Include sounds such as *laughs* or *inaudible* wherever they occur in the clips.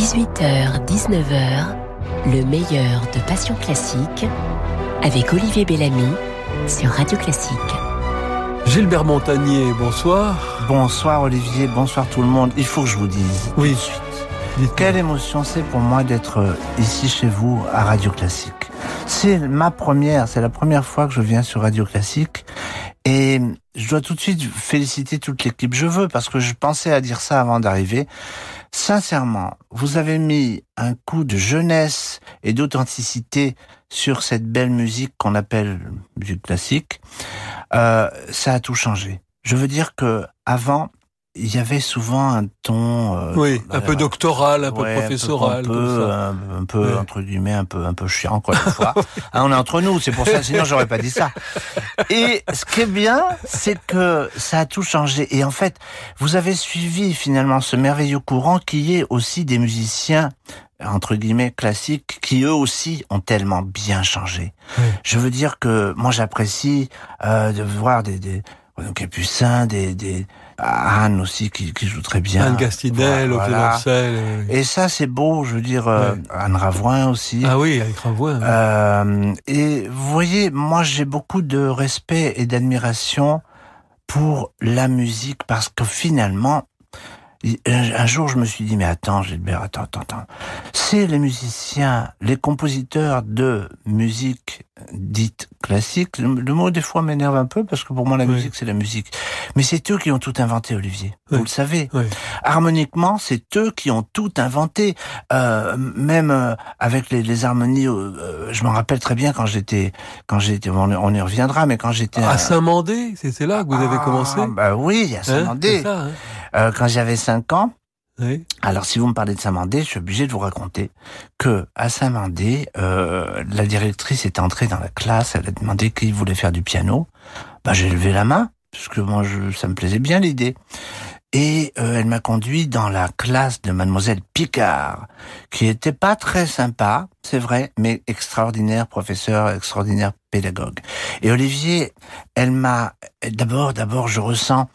18h, 19h, le meilleur de Passion Classique avec Olivier Bellamy sur Radio Classique. Gilbert Montagnier, bonsoir. Bonsoir Olivier, bonsoir tout le monde. Il faut que je vous dise. Oui. Quelle émotion c'est pour moi d'être ici chez vous à Radio Classique. C'est ma première, c'est la première fois que je viens sur Radio Classique et je dois tout de suite féliciter toute l'équipe. Je veux parce que je pensais à dire ça avant d'arriver. Sincèrement, vous avez mis un coup de jeunesse et d'authenticité sur cette belle musique qu'on appelle musique classique. Euh, ça a tout changé. Je veux dire que avant, il y avait souvent un ton euh, oui un peu doctoral un peu professoral un peu, un, peu entre guillemets un peu un peu chiant quoi des *laughs* fois. Hein, on est entre nous c'est pour ça sinon j'aurais pas dit ça. Et ce qui est bien c'est que ça a tout changé. Et en fait vous avez suivi finalement ce merveilleux courant qui est aussi des musiciens entre guillemets classiques qui eux aussi ont tellement bien changé. Je veux dire que moi j'apprécie euh, de voir des, des Capucin, des, des Anne aussi qui, qui joue très bien. Anne Gastidel, voilà. Et ça c'est beau, je veux dire euh, Anne Ravoin aussi. Ah oui, avec Ravoin. Euh, et vous voyez, moi j'ai beaucoup de respect et d'admiration pour la musique parce que finalement un jour, je me suis dit, mais attends, Gilbert, attends, attends, attends. C'est les musiciens, les compositeurs de musique dite classique. Le, mot, des fois, m'énerve un peu parce que pour moi, la musique, c'est la musique. Mais c'est eux qui ont tout inventé, Olivier. Vous le savez. Harmoniquement, c'est eux qui ont tout inventé. Euh, même euh, avec les, les harmonies, euh, je m'en rappelle très bien quand j'étais, quand j'étais, on, y reviendra, mais quand j'étais... À Saint-Mandé, c'est là que vous avez ah, commencé Bah oui, à hein, Saint-Mandé. Hein euh, quand j'avais 5 ans, oui. Alors, si vous me parlez de Saint-Mandé, je suis obligé de vous raconter que à Saint-Mandé, euh, la directrice est entrée dans la classe, elle a demandé qui voulait faire du piano. Bah, j'ai levé la main parce que moi, je, ça me plaisait bien l'idée. Et euh, elle m'a conduit dans la classe de mademoiselle Picard, qui était pas très sympa, c'est vrai, mais extraordinaire professeur, extraordinaire pédagogue. Et Olivier, elle m'a d'abord, d'abord, je ressens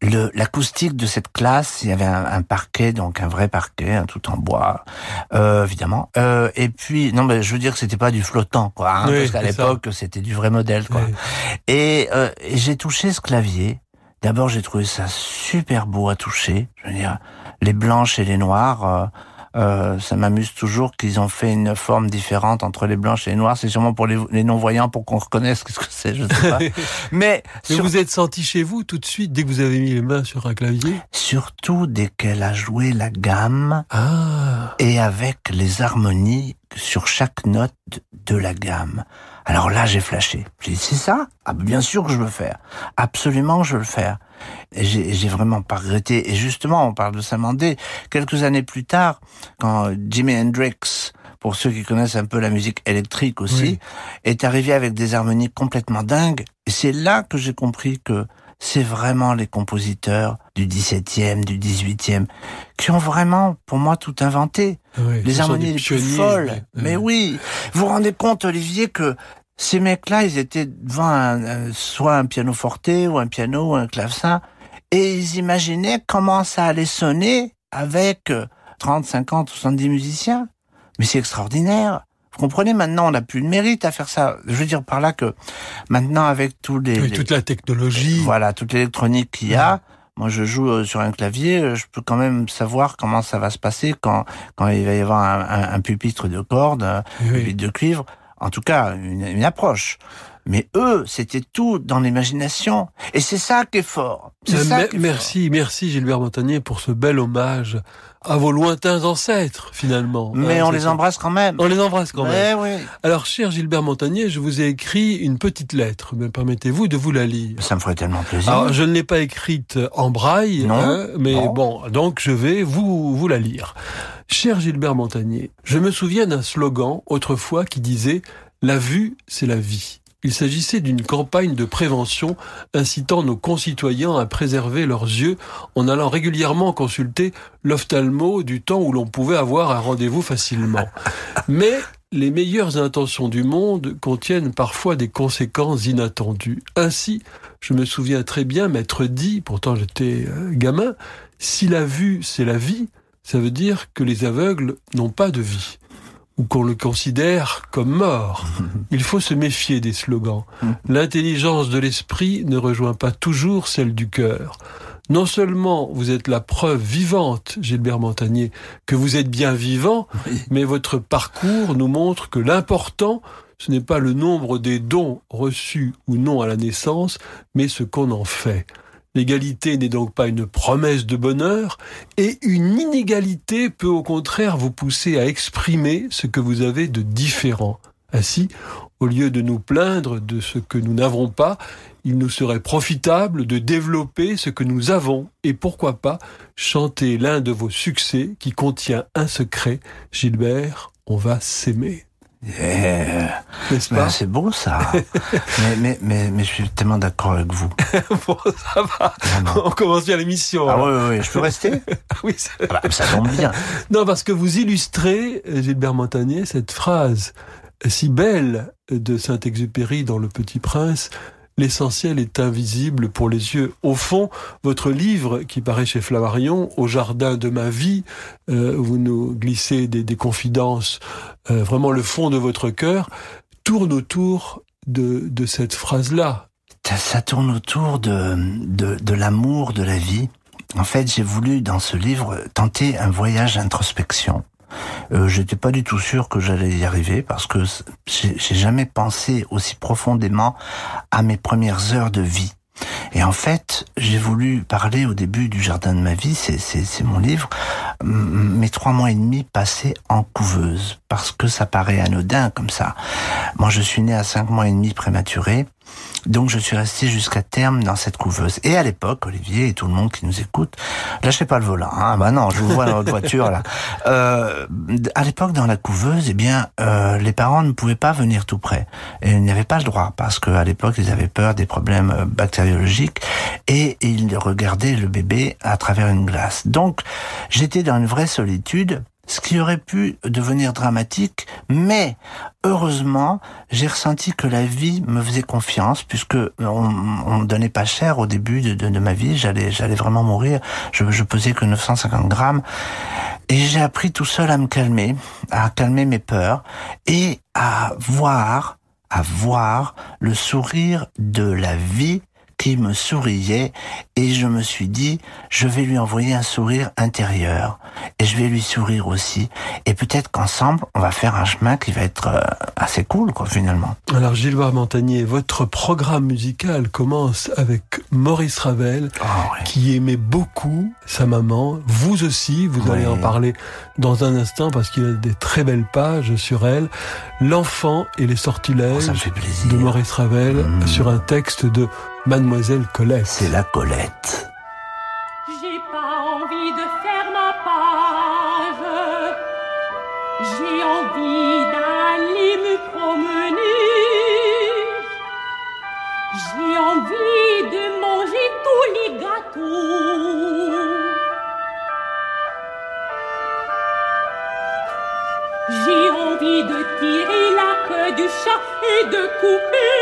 le l'acoustique de cette classe. Il y avait un, parquet, donc un vrai parquet, tout en bois, euh, évidemment. Euh, et puis, non, mais je veux dire que c'était pas du flottant, quoi, hein, parce qu'à l'époque c'était du vrai modèle, quoi. Et, euh, et j'ai touché ce clavier D'abord, j'ai trouvé ça super beau à toucher. Je veux dire, les blanches et les noires. Euh, euh, ça m'amuse toujours qu'ils ont fait une forme différente entre les blanches et les noires. C'est sûrement pour les, non-voyants pour qu'on reconnaisse ce que c'est, je sais pas. *laughs* Mais, vous êtes senti chez vous tout de suite dès que vous avez mis les mains sur un clavier Surtout dès qu'elle a joué la gamme ah. et avec les harmonies sur chaque note de la gamme. Alors là, j'ai flashé. J'ai dit, c'est ça? Ah, bien sûr que je veux le faire. Absolument, je veux le faire. Et j'ai vraiment pas regretté. Et justement, on parle de Samandé. Quelques années plus tard, quand Jimi Hendrix, pour ceux qui connaissent un peu la musique électrique aussi, est arrivé avec des harmonies complètement dingues, c'est là que j'ai compris que c'est vraiment les compositeurs du 17e, du 18e, qui ont vraiment, pour moi, tout inventé. les harmonies les plus folles. Mais, oui, vous vous rendez compte, Olivier, que ces mecs-là, ils étaient devant un, soit un piano forte ou un piano ou un clavecin, et ils imaginaient comment ça allait sonner avec 30, 50, 70 musiciens. Mais c'est extraordinaire. Vous comprenez, maintenant, on n'a plus de mérite à faire ça. Je veux dire par là que maintenant, avec tous les... toute la technologie. Voilà, toute l'électronique qu'il y a, moi, je joue euh, sur un clavier, euh, je peux quand même savoir comment ça va se passer quand, quand il va y avoir un, pupitre de cordes, un pupitre de cuivre. En tout cas, une, une approche. Mais eux, c'était tout dans l'imagination. Et c'est ça qui est fort. Euh, merci, merci Gilbert Montagnier pour ce bel hommage à vos lointains ancêtres, finalement. Mais on les embrasse quand même. On les embrasse quand même. Oui. Alors, cher Gilbert Montagnier, je vous ai écrit une petite lettre. Me permettez-vous de vous la lire Ça me ferait tellement plaisir. Alors, je ne l'ai pas écrite en braille, non, hein, mais bon, donc je vais vous, vous la lire. Cher Gilbert Montagnier, je me souviens d'un slogan autrefois qui disait « La vue, c'est la vie ». Il s'agissait d'une campagne de prévention incitant nos concitoyens à préserver leurs yeux en allant régulièrement consulter l'ophtalmo du temps où l'on pouvait avoir un rendez-vous facilement. *laughs* Mais les meilleures intentions du monde contiennent parfois des conséquences inattendues. Ainsi, je me souviens très bien m'être dit, pourtant j'étais euh, gamin, si la vue c'est la vie, ça veut dire que les aveugles n'ont pas de vie ou qu'on le considère comme mort. *laughs* Il faut se méfier des slogans. L'intelligence de l'esprit ne rejoint pas toujours celle du cœur. Non seulement vous êtes la preuve vivante, Gilbert Montagnier, que vous êtes bien vivant, mais votre parcours nous montre que l'important, ce n'est pas le nombre des dons reçus ou non à la naissance, mais ce qu'on en fait. L'égalité n'est donc pas une promesse de bonheur, et une inégalité peut au contraire vous pousser à exprimer ce que vous avez de différent. Ainsi, au lieu de nous plaindre de ce que nous n'avons pas, il nous serait profitable de développer ce que nous avons et pourquoi pas chanter l'un de vos succès qui contient un secret. Gilbert, on va s'aimer. Yeah. Ben, c'est beau ça. *laughs* mais, mais, mais, mais, je suis tellement d'accord avec vous. *laughs* bon, ça va. On commence bien l'émission. Ah oui, oui, je peux rester *laughs* Oui, ah bah, ça tombe bien. Non, parce que vous illustrez, Gilbert Montagnier, cette phrase si belle de Saint-Exupéry dans Le Petit Prince, l'essentiel est invisible pour les yeux. Au fond, votre livre qui paraît chez Flammarion, Au jardin de ma vie, euh, vous nous glissez des, confidences, euh, vraiment le fond de votre cœur, tourne autour de, cette phrase-là. Ça, tourne autour de, de, de l'amour de la vie. En fait, j'ai voulu dans ce livre tenter un voyage d'introspection euh, j'étais pas du tout sûr que j'allais y arriver parce que j'ai jamais pensé aussi profondément à mes premières heures de vie. Et en fait, j'ai voulu parler au début du jardin de ma vie, c'est mon livre, mes trois mois et demi passés en couveuse, parce que ça paraît anodin comme ça. Moi, je suis né à cinq mois et demi prématuré, donc je suis resté jusqu'à terme dans cette couveuse. Et à l'époque, Olivier et tout le monde qui nous écoute, lâchez pas le volant. Hein bah non, je vous vois dans votre voiture là. *laughs* Euh, à l'époque, dans la couveuse, eh bien, euh, les parents ne pouvaient pas venir tout près. Et ils n'avaient pas le droit parce qu'à l'époque, ils avaient peur des problèmes euh, bactériologiques et ils regardaient le bébé à travers une glace. Donc, j'étais dans une vraie solitude ce qui aurait pu devenir dramatique, mais heureusement, j'ai ressenti que la vie me faisait confiance, puisque on, me donnait pas cher au début de, ma vie, j'allais, j'allais vraiment mourir, je, je pesais que 950 grammes, et j'ai appris tout seul à me calmer, à calmer mes peurs, et à voir, à voir le sourire de la vie qui me souriait et je me suis dit, je vais lui envoyer un sourire intérieur et je vais lui sourire aussi. Et peut-être qu'ensemble, on va faire un chemin qui va être euh, assez cool, quoi, finalement. Alors, Gilles Montagnier, votre programme musical commence avec Maurice Ravel, ah, qui aimait beaucoup sa maman. Vous aussi, vous allez en parler dans un instant parce qu'il a des très belles pages sur elle. L'enfant et les sortilèges oh, de Maurice Ravel mmh. sur un texte de Mademoiselle Colette. C'est la Colette. J'ai pas envie de faire ma page. J'ai envie d'aller me promener. J'ai envie de manger tous les gâteaux. J'ai envie de tirer la queue du chat et de couper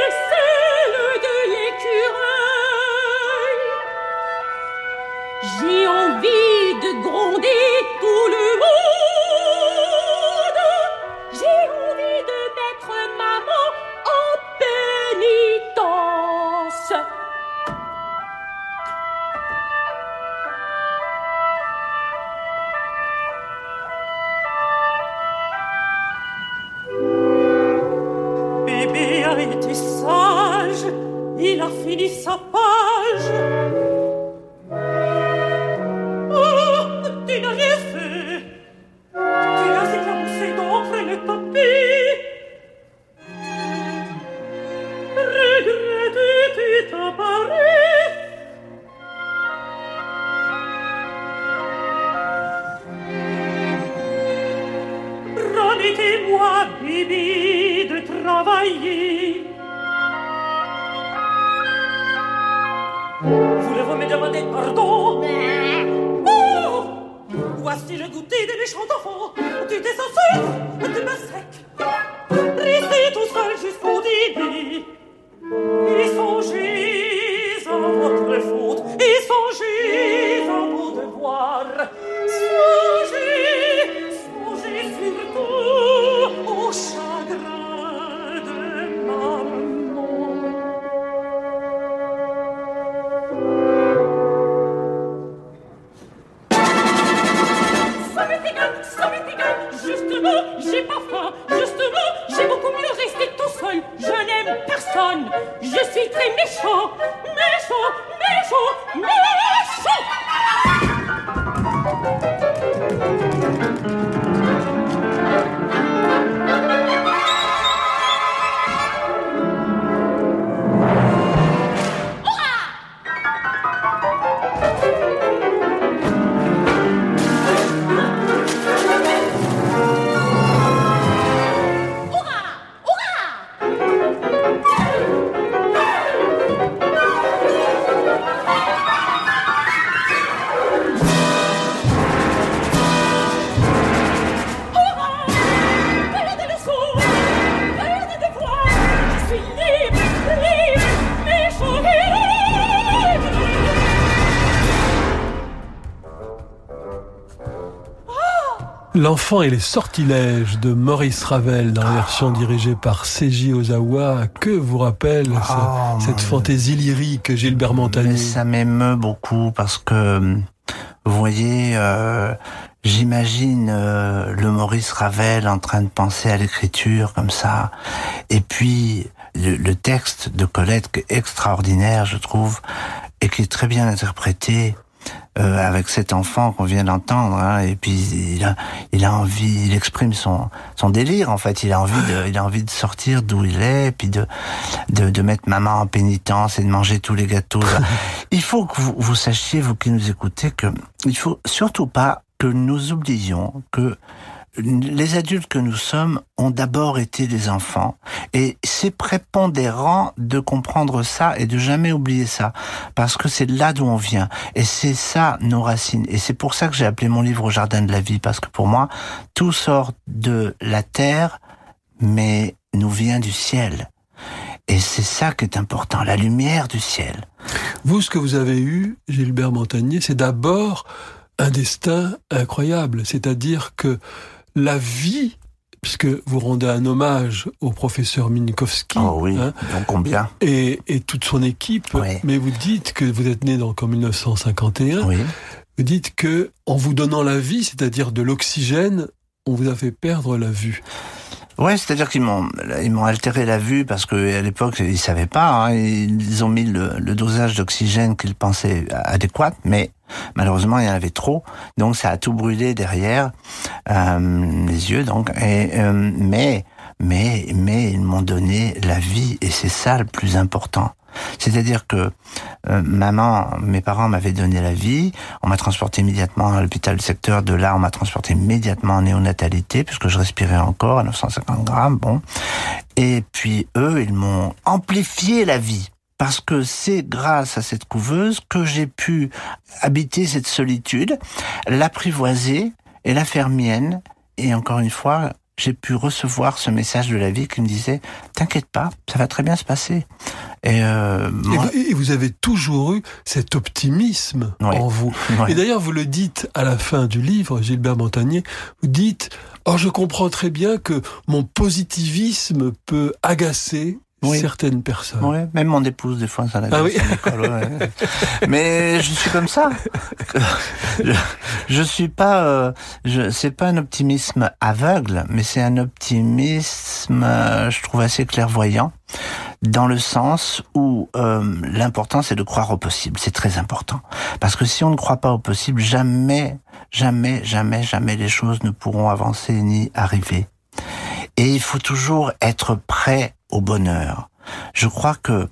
j'ai pas faim. Justement, j'ai beaucoup mieux resté tout seul. Je n'aime personne. Je suis très méchant. L'enfant et les sortilèges de Maurice Ravel dans la version dirigée par Seiji Ozawa. Que vous rappelle ah, cette fantaisie lyrique Gilbert Montagnier Ça m'émeut beaucoup parce que, vous voyez, euh, j'imagine euh, le Maurice Ravel en train de penser à l'écriture comme ça. Et puis, le, le texte de Colette, extraordinaire, je trouve, et qui est très bien interprété. Euh, avec cet enfant qu'on vient d'entendre, hein, et puis il a, il a envie, il exprime son, son délire en fait. Il a envie de, il a envie de sortir d'où il est, et puis de, de, de mettre maman en pénitence et de manger tous les gâteaux. *laughs* il faut que vous, vous sachiez, vous qui nous écoutez, que il faut surtout pas que nous oublions que les adultes que nous sommes ont d'abord été des enfants. Et c'est prépondérant de comprendre ça et de jamais oublier ça. Parce que c'est là d'où on vient. Et c'est ça nos racines. Et c'est pour ça que j'ai appelé mon livre au jardin de la vie. Parce que pour moi tout sort de la terre mais nous vient du ciel. Et c'est ça qui est important, la lumière du ciel. Vous, ce que vous avez eu, Gilbert Montagnier, c'est d'abord un destin incroyable, c'est-à-dire que la vie puisque vous rendez un hommage au professeur Minkowski. Oh oui, hein, donc combien et, et, toute son équipe. Mais vous dites que vous êtes né donc en 1951. Oui. Vous dites que en vous donnant la vie, c'est-à-dire de l'oxygène, on vous a fait perdre la vue. Ouais, c'est-à-dire qu'ils m'ont ils m'ont altéré la vue parce que à l'époque ils savaient pas. Hein, ils ont mis le, le dosage d'oxygène qu'ils pensaient adéquat, mais malheureusement il y en avait trop, donc ça a tout brûlé derrière euh, les yeux. Donc, euh, mais mais mais ils m'ont donné la vie et c'est ça le plus important. C'est-à-dire que euh, maman, mes parents m'avaient donné la vie, on m'a transporté immédiatement à l'hôpital du secteur, de là on m'a transporté immédiatement en néonatalité, puisque je respirais encore à 950 grammes, bon. Et puis eux, ils m'ont amplifié la vie. Parce que c'est grâce à cette couveuse que j'ai pu habiter cette solitude, l'apprivoiser et la faire mienne. Et encore une fois, j'ai pu recevoir ce message de la vie qui me disait T'inquiète pas, ça va très bien se passer. Et, euh, et, vous avez toujours eu cet optimisme en vous. Et d'ailleurs, vous le dites à la fin du livre, Gilbert Montagnier, vous dites Oh, je comprends très bien que mon positivisme peut agacer certaines personnes. Oui, même mon épouse, des fois, ça la ah oui. *laughs* Mais je suis comme ça. Je, je suis pas, euh, je, c'est pas un optimisme aveugle, mais c'est un optimisme, euh, je trouve assez clairvoyant, dans le sens où euh, l'important c'est de croire au possible. C'est très important, parce que si on ne croit pas au possible, jamais, jamais, jamais, jamais les choses ne pourront avancer ni arriver. Et il faut toujours être prêt au bonheur. Je crois que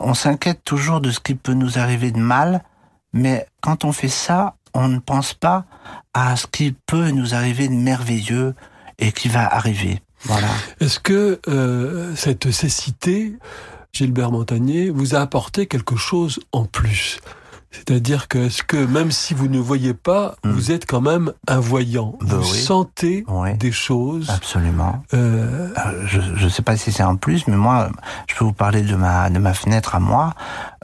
on s'inquiète toujours de ce qui peut nous arriver de mal, mais quand on fait ça, on ne pense pas à ce qui peut nous arriver de merveilleux et qui va arriver. Voilà. Est-ce que euh, cette cécité, Gilbert Montagnier, vous a apporté quelque chose en plus? C'est-à-dire que, ce que même si vous ne voyez pas, hmm. vous êtes quand même un voyant. Bah vous sentez des choses. Absolument. Euh... euh je ne sais pas si c'est en plus, mais moi, je peux vous parler de ma de ma fenêtre à moi.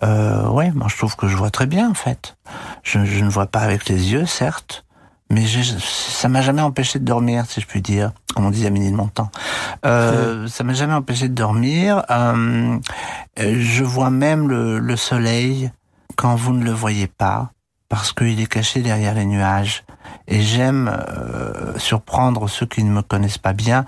Euh, ouais, moi je trouve que je vois très bien en fait. Je, je ne vois pas avec les yeux, certes, mais ça m'a jamais empêché de dormir, si je puis dire, comme on dit à Mini de Montant. Euh, ça m'a jamais empêché de dormir. Euh, je vois même le, le soleil quand vous ne le voyez pas, parce qu'il est caché derrière les nuages. Et j'aime euh, surprendre ceux qui ne me connaissent pas bien.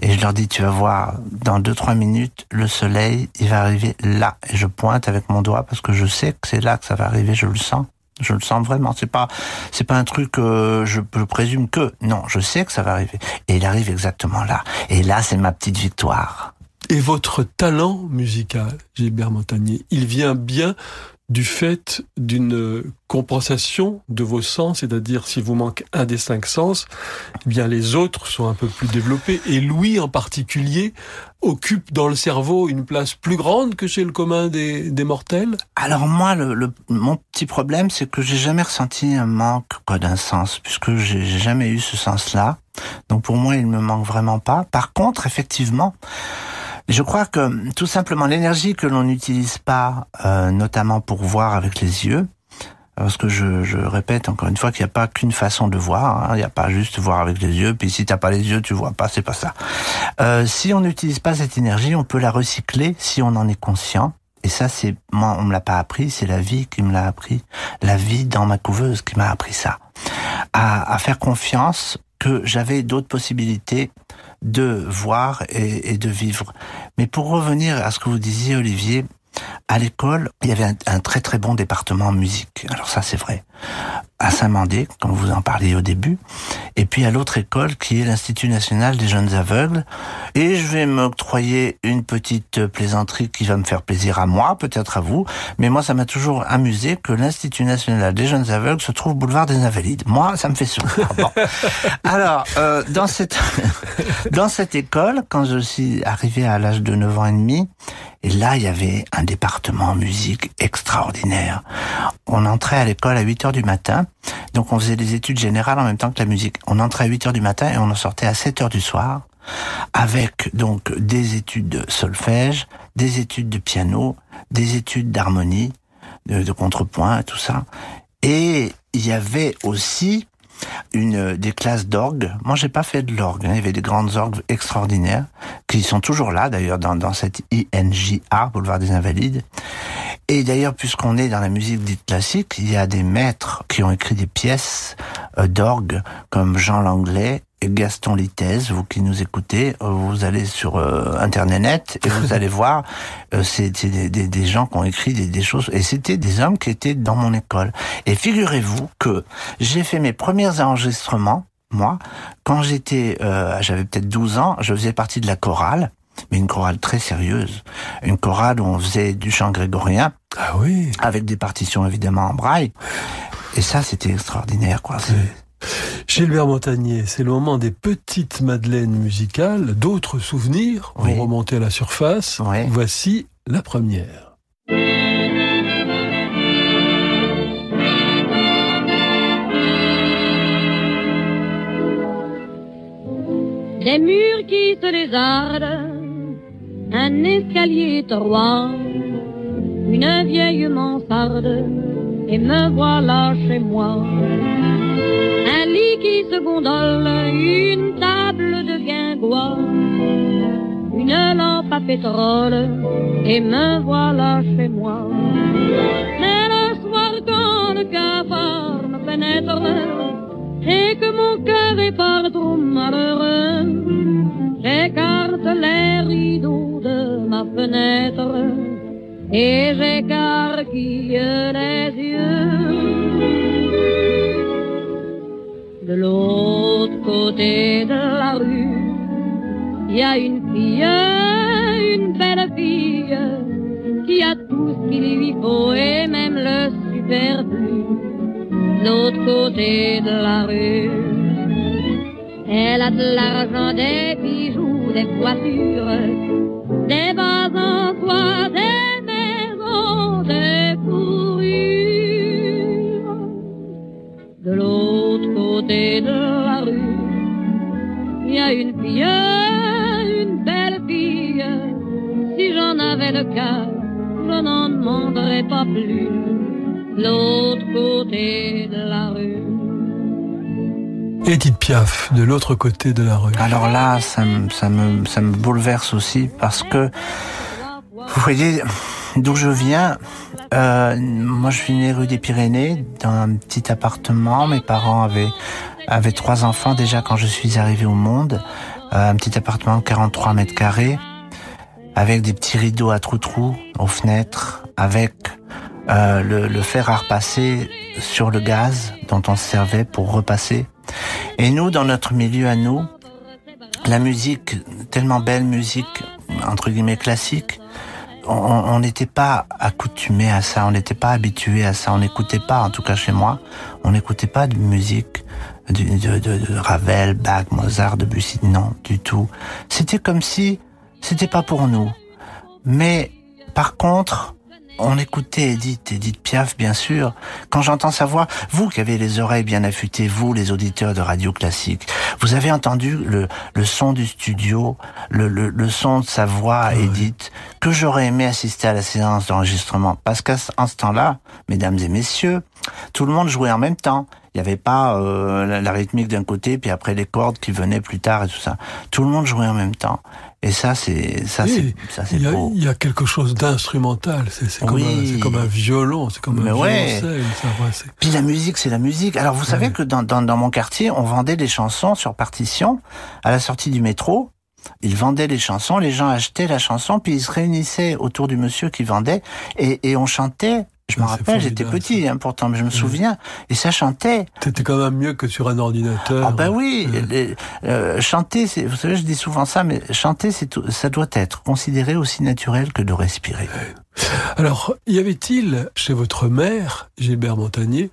Et je leur dis, tu vas voir, dans deux trois minutes, le soleil, il va arriver là. Et je pointe avec mon doigt parce que je sais que c'est là que ça va arriver. Je le sens. Je le sens vraiment. C'est pas, c'est pas un truc. que je, je présume que. Non, je sais que ça va arriver. Et il arrive exactement là. Et là, c'est ma petite victoire. Et votre talent musical, Gilbert Montagnier, il vient bien du fait d'une compensation de vos sens, c'est-à-dire si vous manque un des cinq sens, eh bien les autres sont un peu plus développés. Et Louis en particulier occupe dans le cerveau une place plus grande que chez le commun des, mortels. Alors moi, le, mon petit problème, c'est que j'ai jamais ressenti un manque d'un sens, puisque j'ai jamais eu ce sens-là. Donc pour moi, il me manque vraiment pas. Par contre, effectivement. Je crois que tout simplement l'énergie que l'on n'utilise pas, euh, notamment pour voir avec les yeux, parce que je, je répète encore une fois qu'il n'y a pas qu'une façon de voir, hein. il n'y a pas juste voir avec les yeux, puis si t'as pas les yeux, tu vois pas, c'est pas ça. Euh, si on n'utilise pas cette énergie, on peut la recycler si on en est conscient. Et ça, c'est moi, on me l'a pas appris, c'est la vie qui me l'a appris, la vie dans ma couveuse qui m'a appris ça, à, à faire confiance que j'avais d'autres possibilités de voir et, de vivre. Mais pour revenir à ce que vous disiez, Olivier, à l'école, il y avait un, très très bon département musique. Alors ça, c'est vrai à Saint-Mandé, comme vous en parliez au début, et puis à l'autre école qui est l'Institut national des jeunes aveugles. Et je vais m'octroyer une petite plaisanterie qui va me faire plaisir à moi, peut-être à vous, mais moi ça m'a toujours amusé que l'Institut national des jeunes aveugles se trouve boulevard des Invalides. Moi, ça me fait sourire. *laughs* Bon. Alors, euh, dans cette *laughs* dans cette école, quand je suis arrivé à l'âge de 9 ans et demi, et là, il y avait un département musique extraordinaire. On entrait à l'école à 8 heures du matin. Donc, on faisait des études générales en même temps que la musique. On entrait à 8 heures du matin et on en sortait à 7 heures du soir avec donc des études de solfège, des études de piano, des études d'harmonie, de, de contrepoint, tout ça. Et il y avait aussi une des classes d'orgue. Moi, j'ai pas fait de l'orgue. Hein. Il y avait des grandes orgues extraordinaires qui sont toujours là, d'ailleurs, dans, dans cette INJA, Boulevard des Invalides. Et d'ailleurs, puisqu'on est dans la musique dite classique, il y a des maîtres qui ont écrit des pièces euh, d'orgue, comme Jean Langlais Gaston Littez, vous qui nous écoutez, euh, vous allez sur euh, Internet et vous allez *laughs* voir, euh, c'est des, des, des, gens qui ont écrit des, des choses, et c'était des hommes qui étaient dans mon école. Et figurez-vous que j'ai fait mes premiers enregistrements, moi, quand j'étais, j'avais peut-être 12 ans, je faisais partie de la chorale, mais une chorale très sérieuse, une chorale où on faisait du chant grégorien, ah oui, avec des partitions évidemment en braille, et ça c'était extraordinaire, quoi. Gilbert Montagnier, c'est le moment des petites madeleines musicales, d'autres souvenirs vont remonter à la surface. Voici la première. Des murs qui se lézardent, un escalier droit, une vieille mansarde, et me voilà chez moi qui se gondole, une table de guingois, une lampe à pétrole, et me voilà chez moi. Mais le soir quand le cafard me pénètre, et que mon cœur est par trop malheureux, j'écarte les rideaux de ma fenêtre, et j'écarquille les yeux. L'autre côté de la rue, il y a une fille, une belle fille, qui a tout ce qu'il lui faut et même le superflu. L'autre côté de la rue, elle a de l'argent, des bijoux, des voitures, des vases en des maisons, des avais le cœur, je n'en demanderais pas plus. L'autre côté de la rue. Edith Piaf, de l'autre côté de la rue. Alors là, ça me, ça me, ça me bouleverse aussi parce que, vous voyez, D'où je viens, euh, moi je suis né rue des Pyrénées, dans un petit appartement. Mes parents avaient, avaient trois enfants déjà quand je suis arrivé au monde. Euh, un petit appartement de 43 mètres carrés, avec des petits rideaux à trous-trous aux fenêtres, avec euh, le, le, fer à repasser sur le gaz dont on se servait pour repasser. Et nous, dans notre milieu à nous, la musique, tellement belle musique, entre guillemets classique, on n'était pas accoutumé à ça, on n'était pas habitué à ça, on n'écoutait pas, en tout cas chez moi, on n'écoutait pas de musique de, de, de, Ravel, Bach, Mozart, Debussy, non, du tout. C'était comme si c'était pas pour nous. Mais par contre, on écoutait Edith, Edith Piaf, bien sûr. Quand j'entends sa voix, vous qui avez les oreilles bien affûtées, vous, les auditeurs de radio classique, vous avez entendu le, le son du studio, le, le, le son de sa voix, Edith, que j'aurais aimé assister à la séance d'enregistrement. Parce qu'en ce temps-là, mesdames et messieurs, tout le monde jouait en même temps. Il n'y avait pas euh, la, rythmique d'un côté, puis après les cordes qui venaient plus tard et tout ça. Tout le monde jouait en même temps. Et ça, c'est ça, c'est ça, c'est beau. Il y a quelque chose d'instrumental. C'est comme, un, comme un violon, c'est comme un ouais. violoncelle. Puis la musique, c'est la musique. Alors vous savez que dans, dans, dans mon quartier, on vendait des chansons sur partition à la sortie du métro. Ils vendaient les chansons, les gens achetaient la chanson, puis ils se réunissaient autour du monsieur qui vendait, et, et on chantait je me rappelle, j'étais petit, hein, pourtant, mais je me souviens, et ça chantait. C'était quand même mieux que sur un ordinateur. Ah ben oui, euh, chanter, vous savez, je dis souvent ça, mais chanter, c'est ça doit être considéré aussi naturel que de respirer. Alors, y avait-il chez votre mère, Gilbert Montagnier,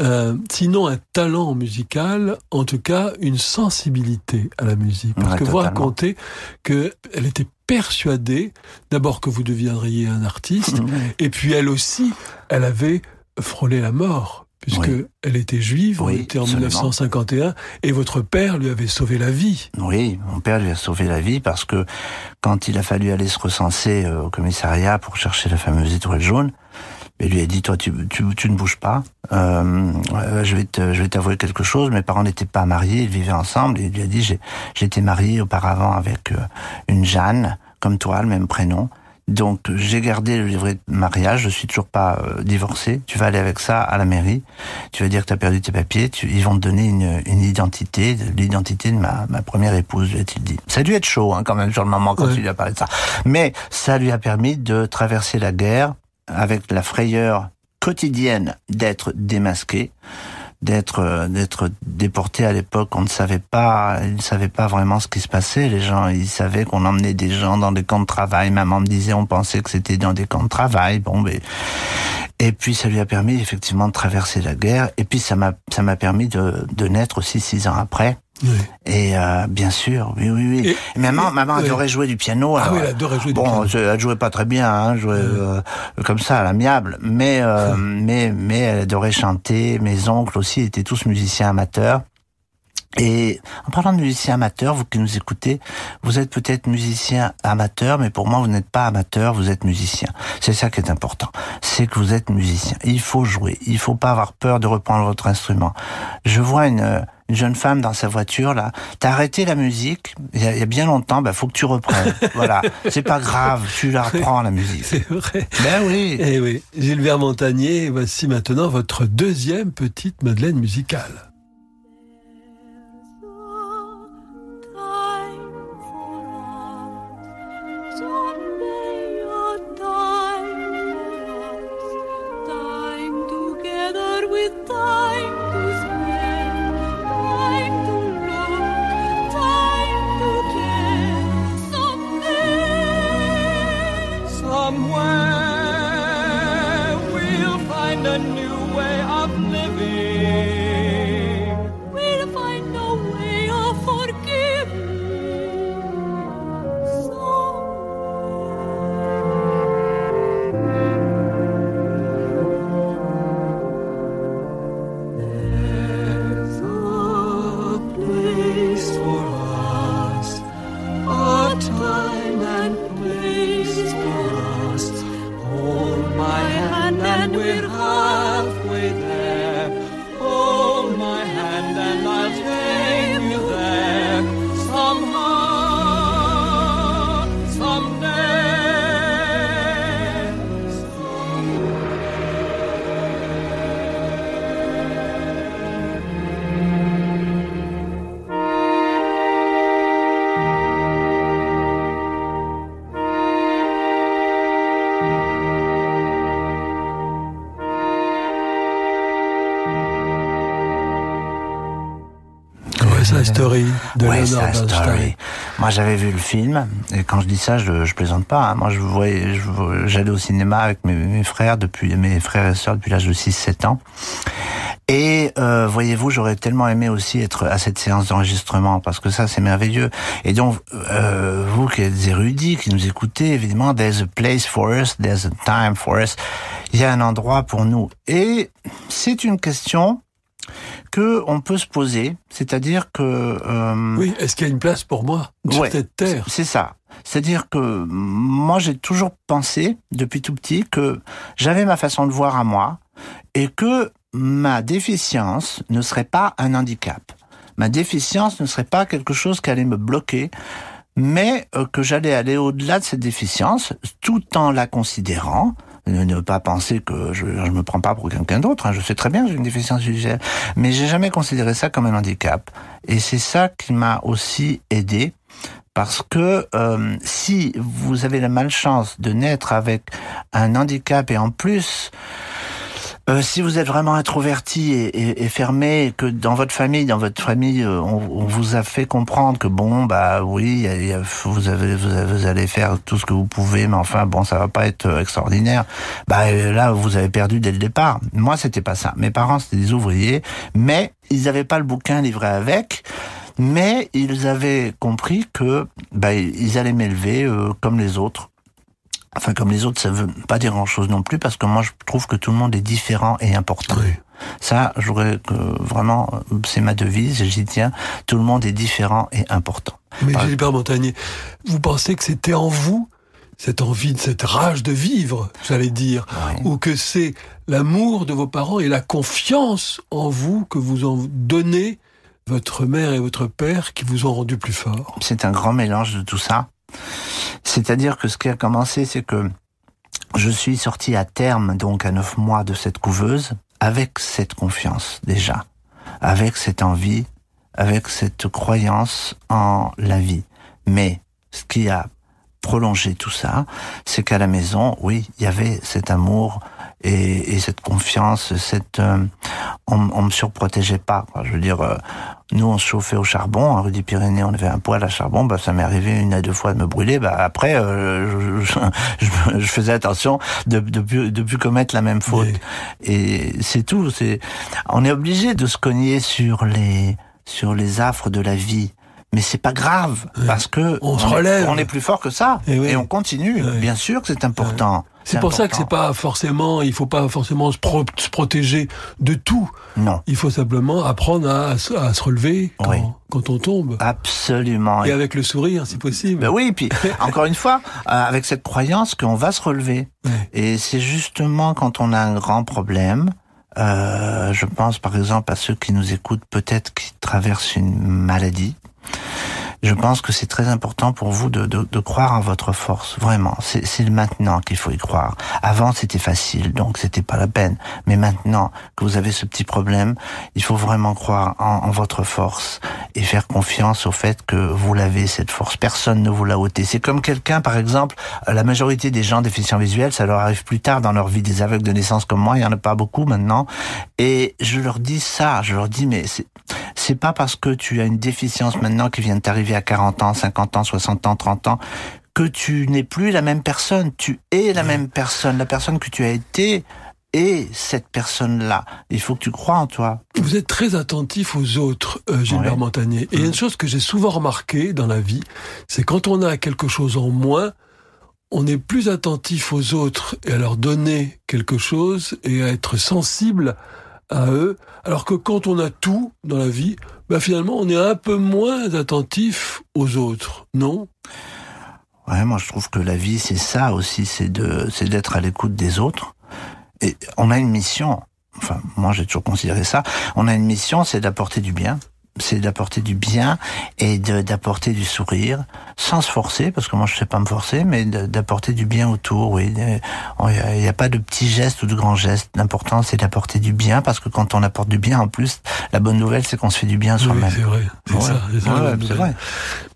euh, sinon un talent musical, en tout cas une sensibilité à la musique. Parce que vous racontez qu'elle était persuadée d'abord que vous deviendriez un artiste, *laughs* et puis elle aussi, elle avait frôlé la mort puisque elle était juive, on était en 1951, et votre père lui avait sauvé la vie. Oui, mon père lui a sauvé la vie parce que quand il a fallu aller se recenser euh, au commissariat pour chercher la fameuse étoile jaune, il lui a dit toi tu, tu, tu ne bouges pas. Euh, je vais te, je vais t'avouer quelque chose. Mes parents n'étaient pas mariés, ils vivaient ensemble. il lui a dit j'ai j'étais marié auparavant avec euh, une Jeanne comme toi, le même prénom. Donc j'ai gardé le livret de mariage, je suis toujours pas euh, divorcé. Tu vas aller avec ça à la mairie, tu vas dire que tu as perdu tes papiers, tu, ils vont te donner une, une identité, l'identité de ma, ma première épouse, lui a-t-il dit. Ça a dû être chaud hein, quand même sur le moment quand il lui a parlé de ça. Mais ça lui a permis de traverser la guerre avec la frayeur quotidienne d'être démasqué, d'être euh, d'être déporté à l'époque. On ne savait pas, ils ne savaient pas vraiment ce qui se passait. Les gens, ils savaient qu'on emmenait des gens dans des camps de travail. Maman me disait, on pensait que c'était dans des camps de travail. Bon, mais et puis ça lui a permis effectivement de traverser la guerre. Et puis ça m'a ça m'a permis de de naître aussi six ans après. Et euh, bien sûr, oui, oui, oui. maman, maman adorait jouer du piano. ah oui, elle adorait jouer bon, du piano. elle jouait pas très bien, hein, jouait euh, comme ça, à l'amiable. Mais, euh, mais, mais elle adorait chanter. Mes oncles aussi étaient tous musiciens amateurs. Et en parlant de musiciens amateurs, vous qui nous écoutez, vous êtes peut-être musicien amateur, mais pour moi, vous n'êtes pas amateur, vous êtes musicien. C'est ça qui est important. C'est que vous êtes musicien. Il faut jouer. Il faut pas avoir peur de reprendre votre instrument. Je vois une, une jeune femme dans sa voiture là. T'as arrêté la musique il y, a, bien longtemps. Bah faut que tu reprennes. *laughs* voilà, c'est pas grave. Tu la reprends la musique. C'est vrai. Ben oui. Eh oui. Gilbert Montagnier, voici maintenant votre deuxième petite Madeleine musicale. Moi, j'avais vu le film, et quand je dis ça, je, je plaisante pas. Hein. Moi, je voyais, j'allais au cinéma avec mes, mes, frères depuis mes frères et sœurs depuis l'âge de 6-7 ans. Et euh, voyez-vous, j'aurais tellement aimé aussi être à cette séance d'enregistrement parce que ça, c'est merveilleux. Et donc, euh, vous qui êtes érudits, qui nous écoutez, évidemment, there's a place for us, there's a time for us. Il y a un endroit pour nous. Et c'est une question que on peut se poser, c'est-à-dire que euh, oui, est-ce qu'il y a une place pour moi sur cette terre? C'est ça. C'est-à-dire que moi j'ai toujours pensé depuis tout petit que j'avais ma façon de voir à moi et que ma déficience ne serait pas un handicap. Ma déficience ne serait pas quelque chose qui allait me bloquer, mais euh, que j'allais aller au-delà de cette déficience tout en la considérant ne pas penser que je ne me prends pas pour quelqu'un d'autre. Hein. Je sais très bien que j'ai une déficience visuelle, mais j'ai jamais considéré ça comme un handicap. Et c'est ça qui m'a aussi aidé. Parce que euh, si vous avez la malchance de naître avec un handicap et en plus euh, si vous êtes vraiment introverti et, fermé, que dans votre famille, dans votre famille, euh, on, vous a fait comprendre que bon, bah oui, vous, allez faire tout ce que vous pouvez, mais enfin bon, ça va pas être euh, extraordinaire. Bah là, vous avez perdu dès le départ. Moi, c'était pas ça. Mes parents, c'était des ouvriers, mais ils n'avaient pas le bouquin livré avec mais ils avaient compris que bah, ils allaient m'élever comme les autres Enfin, comme les autres, ça veut pas dire grand-chose non plus, parce que moi, je trouve que tout le monde est différent et important. Ça, j'aurais vraiment, c'est ma devise, j'y tiens. Tout le monde est différent et important. Mais Gilbert Montagnier, vous pensez que c'était en vous cette envie, cette rage de vivre, j'allais dire, ou que c'est l'amour de vos parents et la confiance en vous que vous en donnez votre mère et votre père qui vous ont rendu plus fort? C'est un grand mélange de tout ça. C'est-à-dire que ce qui a commencé, c'est que je suis sorti à terme, donc à neuf mois de cette couveuse, avec cette confiance déjà, avec cette envie, avec cette croyance en la vie. Mais ce qui a prolongé tout ça, c'est qu'à la maison, oui, il y avait cet amour et, cette confiance, cette, euh, on, on me surprotégeait pas. Je veux dire, euh, nous, on se chauffait au charbon. En rue des Pyrénées, on avait un poêle à charbon. Bah, ça m'est arrivé une à deux fois de me brûler. Bah, après, euh, je, je, *laughs* faisais attention de, de, plus, de plus commettre la même faute. Et c'est tout. C'est, on est obligé de se cogner sur les, sur les affres de la vie. Mais c'est pas grave parce que on, se relève. Est, on est plus fort que ça et, et on continue. Bien sûr que c'est important. C'est pour ça que c'est pas forcément, il faut pas forcément se, protéger de tout. Non. Il faut simplement apprendre à, se relever quand, on tombe. Absolument. Et avec le sourire, si possible. Ben oui, puis *laughs* encore une fois, euh, avec cette croyance qu'on va se relever. Et c'est justement quand on a un grand problème, euh, je pense par exemple à ceux qui nous écoutent, peut-être qui traversent une maladie, je pense que c'est très important pour vous de, de, de, croire en votre force. Vraiment, c'est maintenant qu'il faut y croire. Avant, c'était facile, donc c'était pas la peine. Mais maintenant que vous avez ce petit problème, il faut vraiment croire en, en votre force et faire confiance au fait que vous l'avez cette force. Personne ne vous l'a ôté. C'est comme quelqu'un, par exemple, la majorité des gens déficients visuels, ça leur arrive plus tard dans leur vie. Des aveugles de naissance comme moi, il y en a pas beaucoup maintenant. Et je leur dis ça, je leur dis mais c'est pas parce que tu as une déficience maintenant qui vient de t'arriver à 40 ans, 50 ans, 60 ans, 30 ans, que tu n'es plus la même personne. Tu es la même personne. La personne que tu as été est cette personne-là. Il faut que tu crois en toi. Vous êtes très attentif aux autres, euh, Gilbert Montagnier. Et une chose que j'ai souvent remarqué dans la vie, c'est quand on a quelque chose en moins, on est plus attentif aux autres et à leur donner quelque chose et à être sensible à eux, alors que quand on a tout dans la vie, bah finalement on est un peu moins attentif aux autres, non? Ouais, moi je trouve que la vie c'est ça aussi, c'est de c'est d'être à l'écoute des autres. Et on a une mission. Enfin, moi j'ai toujours considéré ça. On a une mission, c'est d'apporter du bien c'est d'apporter du bien et d'apporter du sourire sans se forcer parce que moi je sais pas me forcer mais d'apporter du bien autour oui. Il n'y a, pas de petits gestes ou de grands gestes. L'important c'est d'apporter du bien parce que quand on apporte du bien en plus la bonne nouvelle c'est qu'on se fait du bien soi-même. c'est vrai c'est ça, c'est vrai.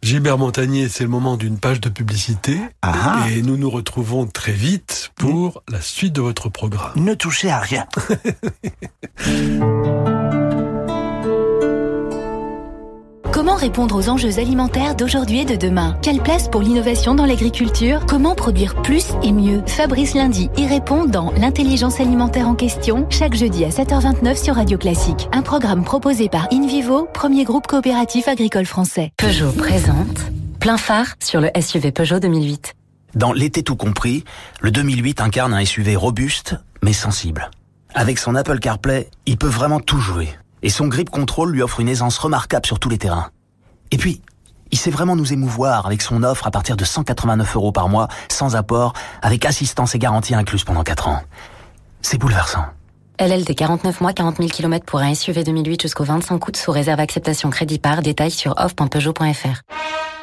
Gilbert Montagnier c'est le moment d'une page de publicité. Ah. et nous nous retrouvons très vite pour la suite de votre programme. Ne touchez à rien *laughs* Comment répondre aux enjeux alimentaires d'aujourd'hui et de demain? Quelle place pour l'innovation dans l'agriculture? Comment produire plus et mieux? Fabrice Lundi y répond dans L'intelligence alimentaire en question, chaque jeudi à 7h29 sur Radio Classique. Un programme proposé par InVivo, premier groupe coopératif agricole français. Peugeot présente plein phare sur le SUV Peugeot 2008. Dans l'été tout compris, le 2008 incarne un SUV robuste mais sensible. Avec son Apple CarPlay, il peut vraiment tout jouer. Et son grip control lui offre une aisance remarquable sur tous les terrains. Et puis, il sait vraiment nous émouvoir avec son offre à partir de 189 euros par mois, sans apport, avec assistance et garantie incluse pendant 4 ans. C'est bouleversant. LLD 49 mois, 40 000 km pour un SUV 2008 jusqu'au 25 août sous réserve acceptation crédit par. Détail sur off.peugeot.fr.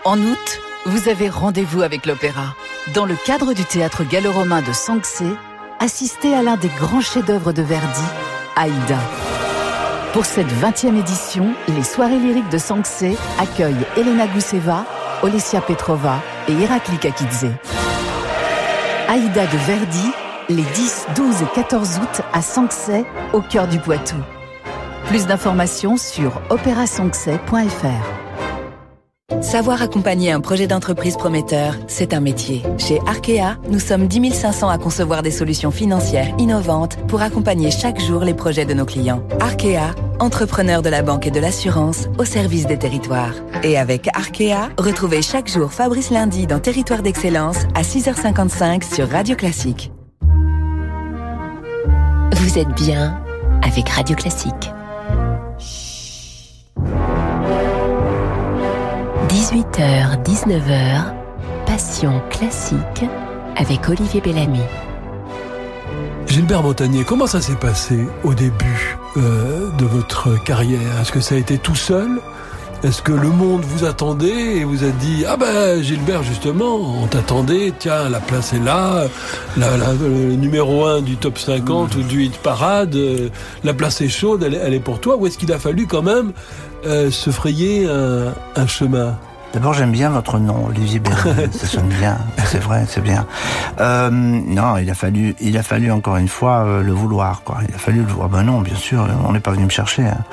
En août, vous avez rendez-vous avec l'opéra. Dans le cadre du théâtre gallo-romain de Sanxé, assistez à l'un des grands chefs-d'œuvre de Verdi, Aïda. Pour cette 20e édition, les soirées lyriques de Sanxé accueillent Elena Gousseva, Olesia Petrova et Irakli Kakidze. Aïda de Verdi, les 10, 12 et 14 août à Sanxé, au cœur du Poitou. Plus d'informations sur opérasanxay.fr. Savoir accompagner un projet d'entreprise prometteur, c'est un métier. Chez Arkea, nous sommes 10 500 à concevoir des solutions financières innovantes pour accompagner chaque jour les projets de nos clients. Arkea, entrepreneur de la banque et de l'assurance au service des territoires. Et avec Arkea, retrouvez chaque jour Fabrice Lundi dans Territoire d'Excellence à 6h55 sur Radio Classique. Vous êtes bien avec Radio Classique. 18h, 19h, Passion classique avec Olivier Bellamy. Gilbert Montagnier, comment ça s'est passé au début euh, de votre carrière? Est-ce que ça a été tout seul? Est-ce que le monde vous attendait et vous a dit ah ben Gilbert justement on t'attendait. Tiens la place est là. Le numéro 1 du top 50 ou du hit parade euh, la place est chaude. Elle, est pour toi. Ou est-ce qu'il a fallu quand même euh, se frayer un, chemin? D'abord, j'aime bien votre nom, Olivier Bellamy. *laughs* ça sonne bien, c'est vrai, c'est bien. Euh, non, il a fallu, il a fallu encore une fois euh, le vouloir, quoi. Il a fallu le vouloir. Ben non, bien sûr, on n'est pas venu me chercher. Hein.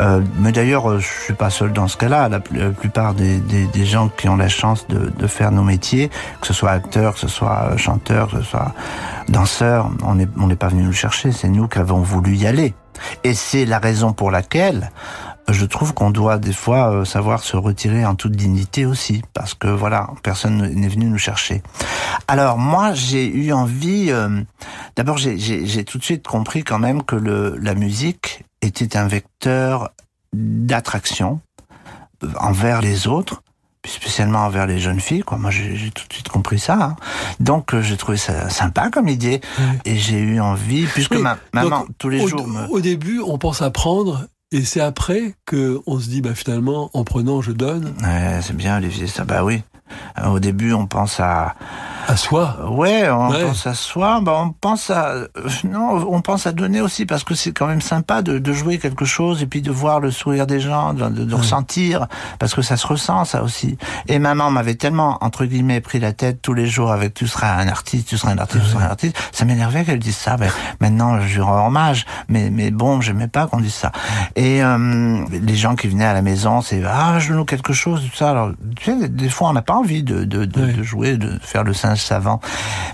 Euh, mais d'ailleurs, je suis pas seul dans ce cas-là. La, plupart des, des, des, gens qui ont la chance de, de, faire nos métiers, que ce soit acteur, que ce soit chanteur, que ce soit danseur, on n'est on n'est pas venu nous chercher. C'est nous qui avons voulu y aller. Et c'est la raison pour laquelle je trouve qu'on doit des fois euh, savoir se retirer en toute dignité aussi, parce que voilà, personne n'est venu nous chercher. Alors moi, j'ai eu envie. Euh, d'abord, j'ai tout de suite compris quand même que le, la musique était un vecteur d'attraction envers les autres spécialement envers les jeunes filles. Quoi. Moi, j'ai tout de suite compris ça. Hein. Donc, euh, j'ai trouvé ça sympa comme idée. Et j'ai eu envie, puisque ma maman, tous les jours... Au début, on pense apprendre et c'est après que on se dit, bah finalement, en prenant, je donne. C'est bien, Olivier. Ça, bah oui. Au début, on pense à à soi. Ouais, on pense à soi. Bah, on pense à non, on pense à donner aussi parce que c'est quand même sympa de, de, jouer quelque chose et puis de voir le sourire des gens, de, de, ressentir parce que ça se ressent ça aussi. Et maman m'avait tellement entre guillemets pris la tête tous les jours avec tu seras un artiste, tu seras un artiste, tu seras un artiste. Ça m'énervait qu'elle dise ça. Ben, maintenant, je lui rends hommage, mais mais bon, j'aimais pas qu'on dise ça. Et euh, les gens qui venaient à la maison, c'est ah je nous quelque chose tout ça. Alors tu sais, des fois on n'a pas envie de de, de, jouer, de faire le savant.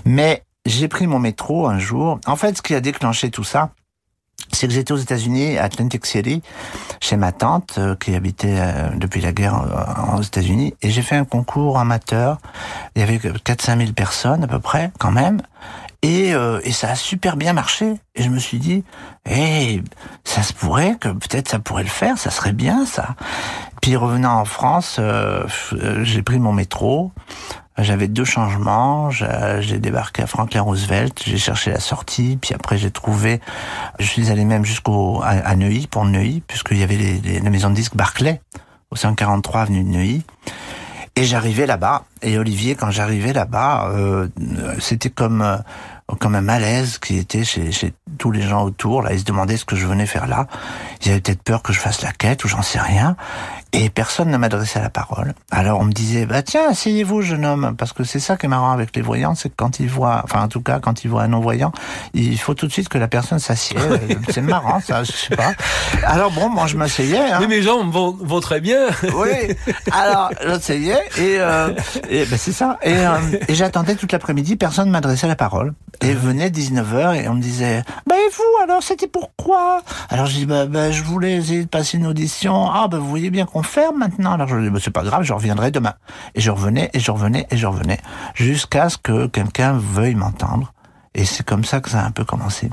Mais j'ai pris mon métro un jour. En fait, ce qui a déclenché tout ça, c'est que j'étais aux États-Unis, à Atlantic City, chez ma tante euh, qui habitait euh, depuis la guerre euh, aux États-Unis, et j'ai fait un concours amateur. Il y avait 4-5 000 personnes à peu près, quand même. Et, et ça a super bien marché. Et je me suis dit, hey, ça se pourrait que peut-être ça pourrait le faire, ça serait bien ça. Puis revenant en France, j'ai pris mon métro. J'avais deux changements. J'ai débarqué à Franklin Roosevelt. J'ai cherché la sortie. Puis après, j'ai trouvé. Je suis allé même jusqu'au à, Neuilly pour Neuilly, puisqu'il y avait la maison de disques Barclay au 143 avenue de Neuilly. Et j'arrivais là-bas. Et Olivier, quand j'arrivais là-bas, euh, c'était comme euh, comme un malaise qui était chez, chez tous les gens autour. Là, ils se demandaient ce que je venais faire là. Ils avaient peut-être peur que je fasse la quête ou j'en sais rien. Et personne ne m'adressait la parole. Alors on me disait, bah tiens, asseyez-vous, jeune homme, parce que c'est ça qui est marrant avec les voyants, c'est que quand ils voient, enfin en tout cas quand ils voient un non-voyant, il faut tout de suite que la personne s'assied. *laughs* c'est marrant, ça, je sais pas. Alors bon, moi je m'asseyais. Hein. Mais mes jambes vont, vont très bien. oui. Alors j'asseyais et, euh, et ben, c'est ça. Et, euh, et j'attendais toute l'après-midi, personne ne m'adressait la parole. Et venait 19h et on me disait, bah et vous alors c'était pourquoi Alors je dis, bah, bah, je voulais essayer de passer une audition. Ah bah vous voyez bien qu'on ferme maintenant. Alors je dis, bah, c'est pas grave, je reviendrai demain. Et je revenais, et je revenais, et je revenais. Jusqu'à ce que quelqu'un veuille m'entendre. Et c'est comme ça que ça a un peu commencé.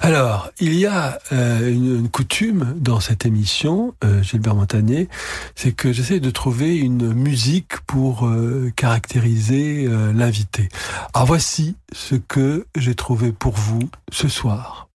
Alors, il y a euh, une, coutume dans cette émission, euh, Gilbert Montagnier, c'est que j'essaie de trouver une musique pour euh, caractériser l'invité. Alors voici ce que j'ai trouvé pour vous ce soir.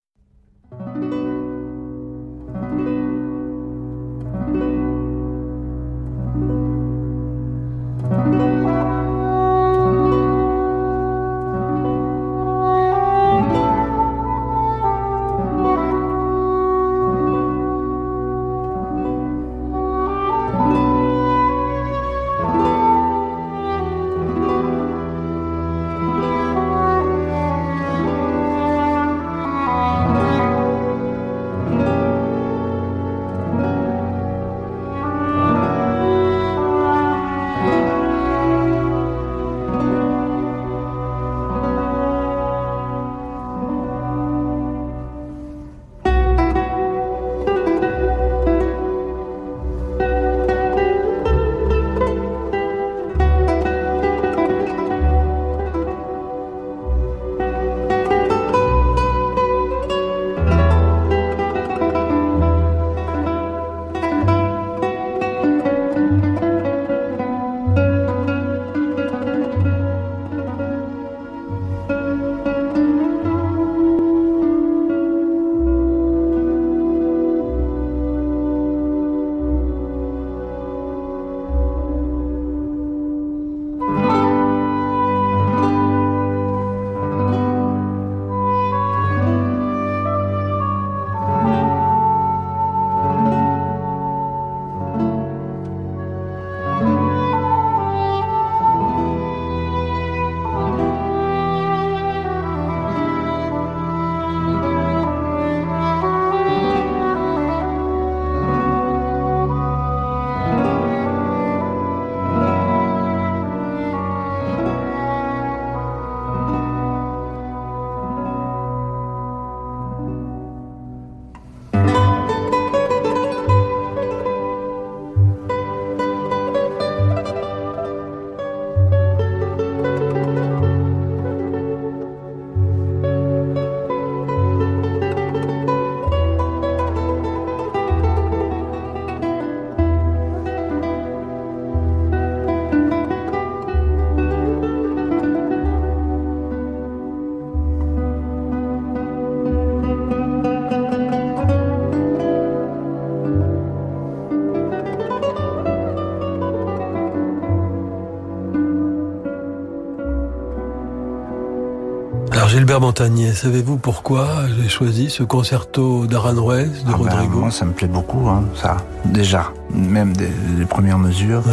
Montagnier, savez-vous pourquoi j'ai choisi ce concerto d'Aranjuez de ah ben, Rodrigo Moi, ça me plaît beaucoup, hein, ça. Déjà, même des, premières mesures.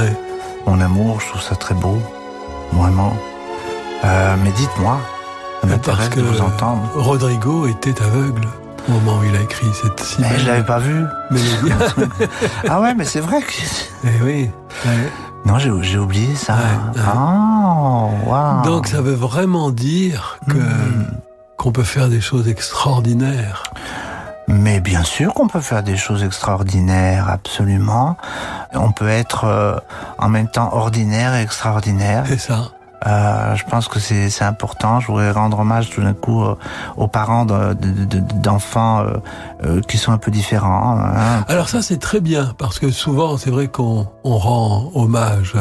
Mon amour, je trouve ça très beau, vraiment. Euh, mais dites-moi, ça m'intéresse de vous entendre. Rodrigo était aveugle au moment où il a écrit cette si Mais je l'avais pas vu. *laughs* ah ouais, mais c'est vrai que. Eh oui. Non, j'ai oublié ça. Ah, Donc ça veut vraiment dire que hmm. qu'on peut faire des choses extraordinaires. Mais bien sûr qu'on peut faire des choses extraordinaires, absolument. On peut être euh, en même temps ordinaire et extraordinaire. C'est ça. Euh, je pense que c'est important. Je voudrais rendre hommage tout d'un coup euh, aux parents d'enfants de, de, euh, qui sont un peu différents. Hein. Alors ça c'est très bien parce que souvent c'est vrai qu'on on rend hommage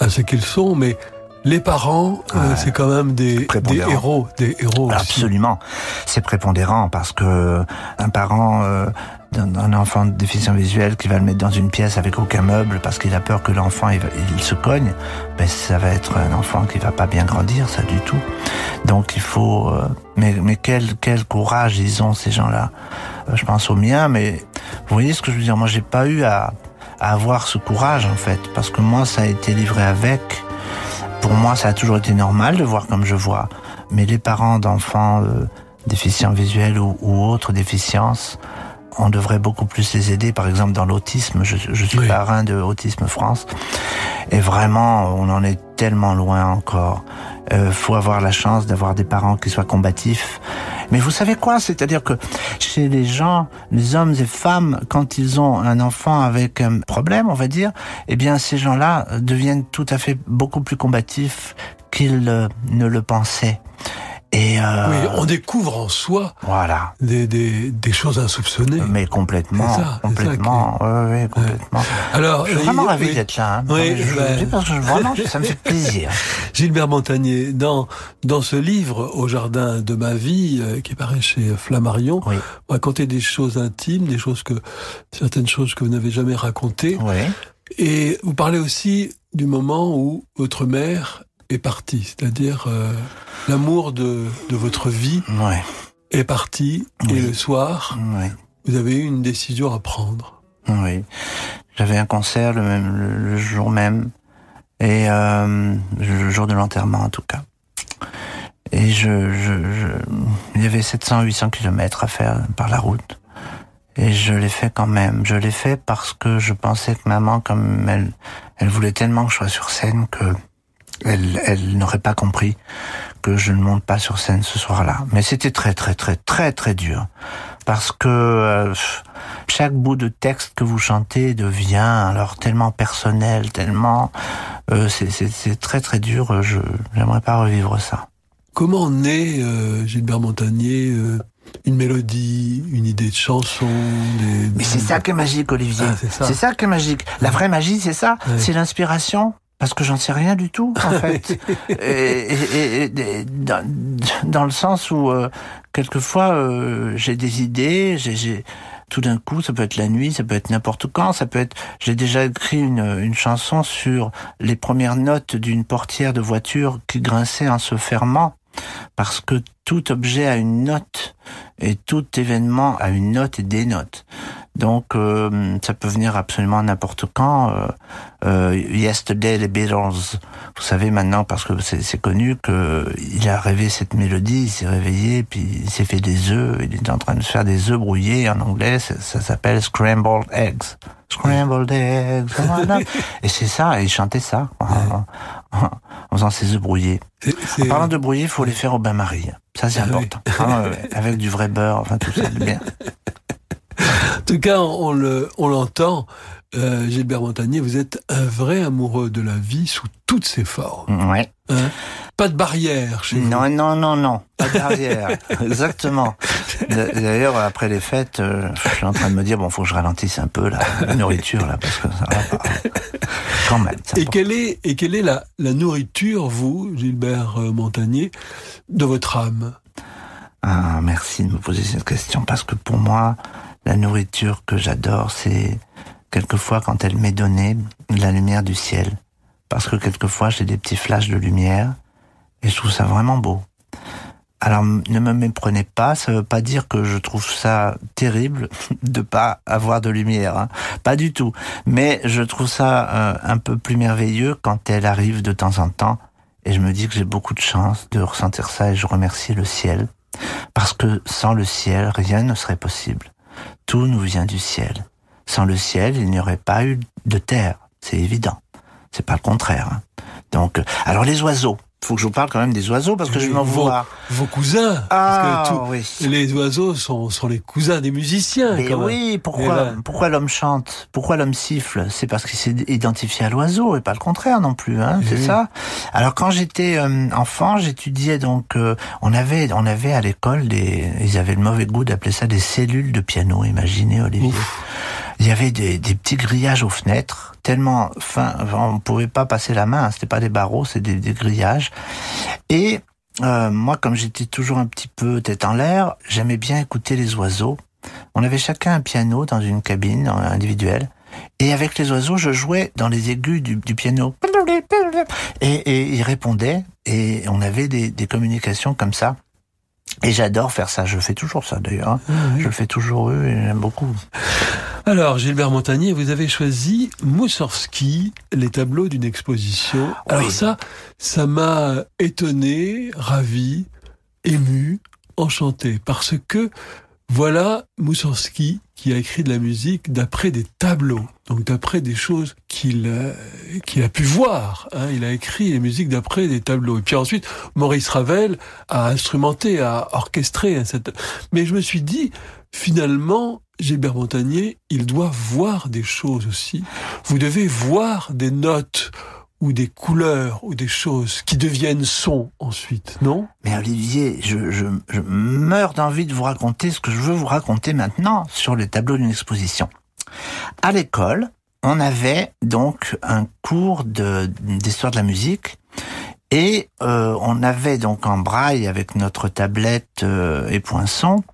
à ce qu'ils sont, mais les parents, euh, c'est quand même des, des, héros, des héros. Absolument, c'est prépondérant parce que un parent euh, d'un enfant déficient visuel qui va le mettre dans une pièce avec aucun meuble parce qu'il a peur que l'enfant il, se cogne, ben ça va être un enfant qui va pas bien grandir, ça du tout. Donc il faut, euh, mais mais quel quel courage ils ont ces gens-là. Euh, je pense au mien, mais vous voyez ce que je veux dire? Moi j'ai pas eu à, à avoir ce courage en fait parce que moi ça a été livré avec. Pour moi ça a toujours été normal de voir comme je vois, mais les parents d'enfants euh, déficients visuels ou, ou autres déficiences on devrait beaucoup plus les aider. Par exemple, dans l'autisme, je, suis parrain de Autisme France, et vraiment, on en est tellement loin encore. Euh, faut avoir la chance d'avoir des parents qui soient combatifs. Mais vous savez quoi? C'est-à-dire que chez les gens, les hommes et femmes, quand ils ont un enfant avec un problème, on va dire, eh bien, ces gens-là deviennent tout à fait beaucoup plus combatifs qu'ils euh, ne le pensaient. Et euh, oui, on découvre en soi voilà. des, des, des choses insoupçonnées. Mais complètement, ça, complètement, oui, oui, complètement. Alors, je suis vraiment ravi d'être là. Hein. Oui, je, ben... parce que vraiment, ça me fait *laughs* plaisir. Gilbert Montagnier, dans dans ce livre Au jardin de ma vie, euh, qui paraît chez Flammarion, oui. vous racontez des choses intimes, des choses que certaines choses que vous n'avez jamais racontées. Oui. Et vous parlez aussi du moment où votre mère est partie, c'est-à-dire euh, l'amour de, de, votre vie est parti et le soir, vous avez eu une décision à prendre. Oui, j'avais un concert le, même, le, jour même et euh, le jour de l'enterrement en tout cas. Et je, je, il y avait 700-800 kilomètres à faire par la route. Et je l'ai fait quand même. Je l'ai fait parce que je pensais que maman, comme elle, elle voulait tellement que je sois sur scène que elle, elle n'aurait pas compris que je ne monte pas sur scène ce soir-là. Mais c'était très très très très très dur parce que euh, chaque bout de texte que vous chantez devient alors tellement personnel, tellement euh, c'est très très dur. Je j'aimerais pas revivre ça. Comment naît euh, Gilbert Montagnier euh, une mélodie, une idée de chanson des... Mais c'est ça qui est magique, Olivier. Ah, c'est ça. qui est magique. La vraie magie, c'est ça. C'est l'inspiration parce que j'en sais rien du tout en *laughs* fait. et, dans, le sens où euh, quelquefois euh, j'ai des idées, j'ai tout d'un coup, ça peut être la nuit, ça peut être n'importe quand, ça peut être. J'ai déjà écrit une, une chanson sur les premières notes d'une portière de voiture qui grinçait en se fermant parce que tout objet a une note et tout événement a une note et des notes. Donc euh, ça peut venir absolument n'importe quand. Euh, euh, Yesterday, les Beatles, vous savez maintenant parce que c'est connu que il a rêvé cette mélodie, il s'est réveillé, puis il s'est fait des œufs, il est en train de se faire des œufs brouillés en anglais, ça, s'appelle scrambled eggs. Scrambled eggs. et c'est ça, et il chantait ça en, faisant ses œufs brouillés. En parlant de brouillés, il faut les faire au bain-marie. Ça c'est ah important. Hein, *laughs* avec du vrai beurre, enfin tout ça, bien. En tout cas, on le, on l'entend. Euh, Gilbert Montagnier, vous êtes un vrai amoureux de la vie sous toutes ses formes. Ouais. Hein? Pas de barrière chez non, vous. Non, non, non, pas de barrière. *laughs* Exactement. D'ailleurs, après les fêtes, euh, je suis en train de me dire bon, faut que je ralentisse un peu la, nourriture là, parce que ça va pas. Quand même. Et quelle est et quelle est la, la nourriture, vous, Gilbert euh, Montagnier, de votre âme? Ah, merci de me poser cette question parce que pour moi, la nourriture que j'adore, c'est quelquefois quand elle m'est donnée, la lumière du ciel. Parce que quelquefois j'ai des petits flashs de lumière et je trouve ça vraiment beau. Alors ne me méprenez pas, ça veut pas dire que je trouve ça terrible *laughs* de pas avoir de lumière, hein. pas du tout. Mais je trouve ça euh, un peu plus merveilleux quand elle arrive de temps en temps et je me dis que j'ai beaucoup de chance de ressentir ça et je remercie le ciel parce que sans le ciel, rien ne serait possible. Tout nous vient du ciel. Sans le ciel, il n'y aurait pas eu de terre. C'est évident. C'est pas le contraire. Hein. Donc, euh, alors les oiseaux faut que je vous parle quand même des oiseaux parce que je m'en vois. Vos cousins. Ah, oui. Les oiseaux sont, sont les cousins des musiciens. Mais oui, pourquoi, pourquoi l'homme chante Pourquoi l'homme siffle? C'est parce qu'il s'est identifié à l'oiseau et pas le contraire non plus, hein, c'est ça? Alors quand j'étais euh, enfant, j'étudiais donc, euh, on avait, on avait à l'école des, ils avaient le mauvais goût d'appeler ça des cellules de piano. Imaginez Olivier. Il y avait des, petits grillages aux fenêtres, tellement fin, on ne pouvait pas passer la main. Hein, c'était pas des barreaux, c'est des, grillages. Et euh, moi, comme j'étais toujours un petit peu tête en l'air, j'aimais bien écouter les oiseaux. On avait chacun un piano dans une cabine individuelle. Et avec les oiseaux, je jouais dans les aigus du, piano. Et, et ils répondaient. Et on avait des, des communications comme ça. Et j'adore faire ça. Je fais toujours ça d'ailleurs. Hein. Ah je le fais toujours eux et j'aime beaucoup. Alors, Gilbert Montagnier, vous avez choisi Moussorski, les tableaux d'une exposition. Alors ça, ça m'a étonné, ravi, ému, enchanté, parce que voilà Moussorski qui a écrit de la musique d'après des tableaux, donc d'après des choses qu'il qu'il a pu voir. Hein. Il a écrit les musiques d'après des tableaux. Et puis ensuite, Maurice Ravel a instrumenté, a orchestré. Hein, cette... Mais je me suis dit, finalement, Gilbert Montagnier, il doit voir des choses aussi. Vous devez voir des notes ou des couleurs ou des choses qui deviennent sons ensuite, non? Mais Olivier, je, meurs d'envie de vous raconter ce que je veux vous raconter maintenant sur les tableaux d'une exposition. À l'école, on avait donc un cours d'histoire de, la musique et euh, on avait donc en braille avec notre tablette euh, et poinçon,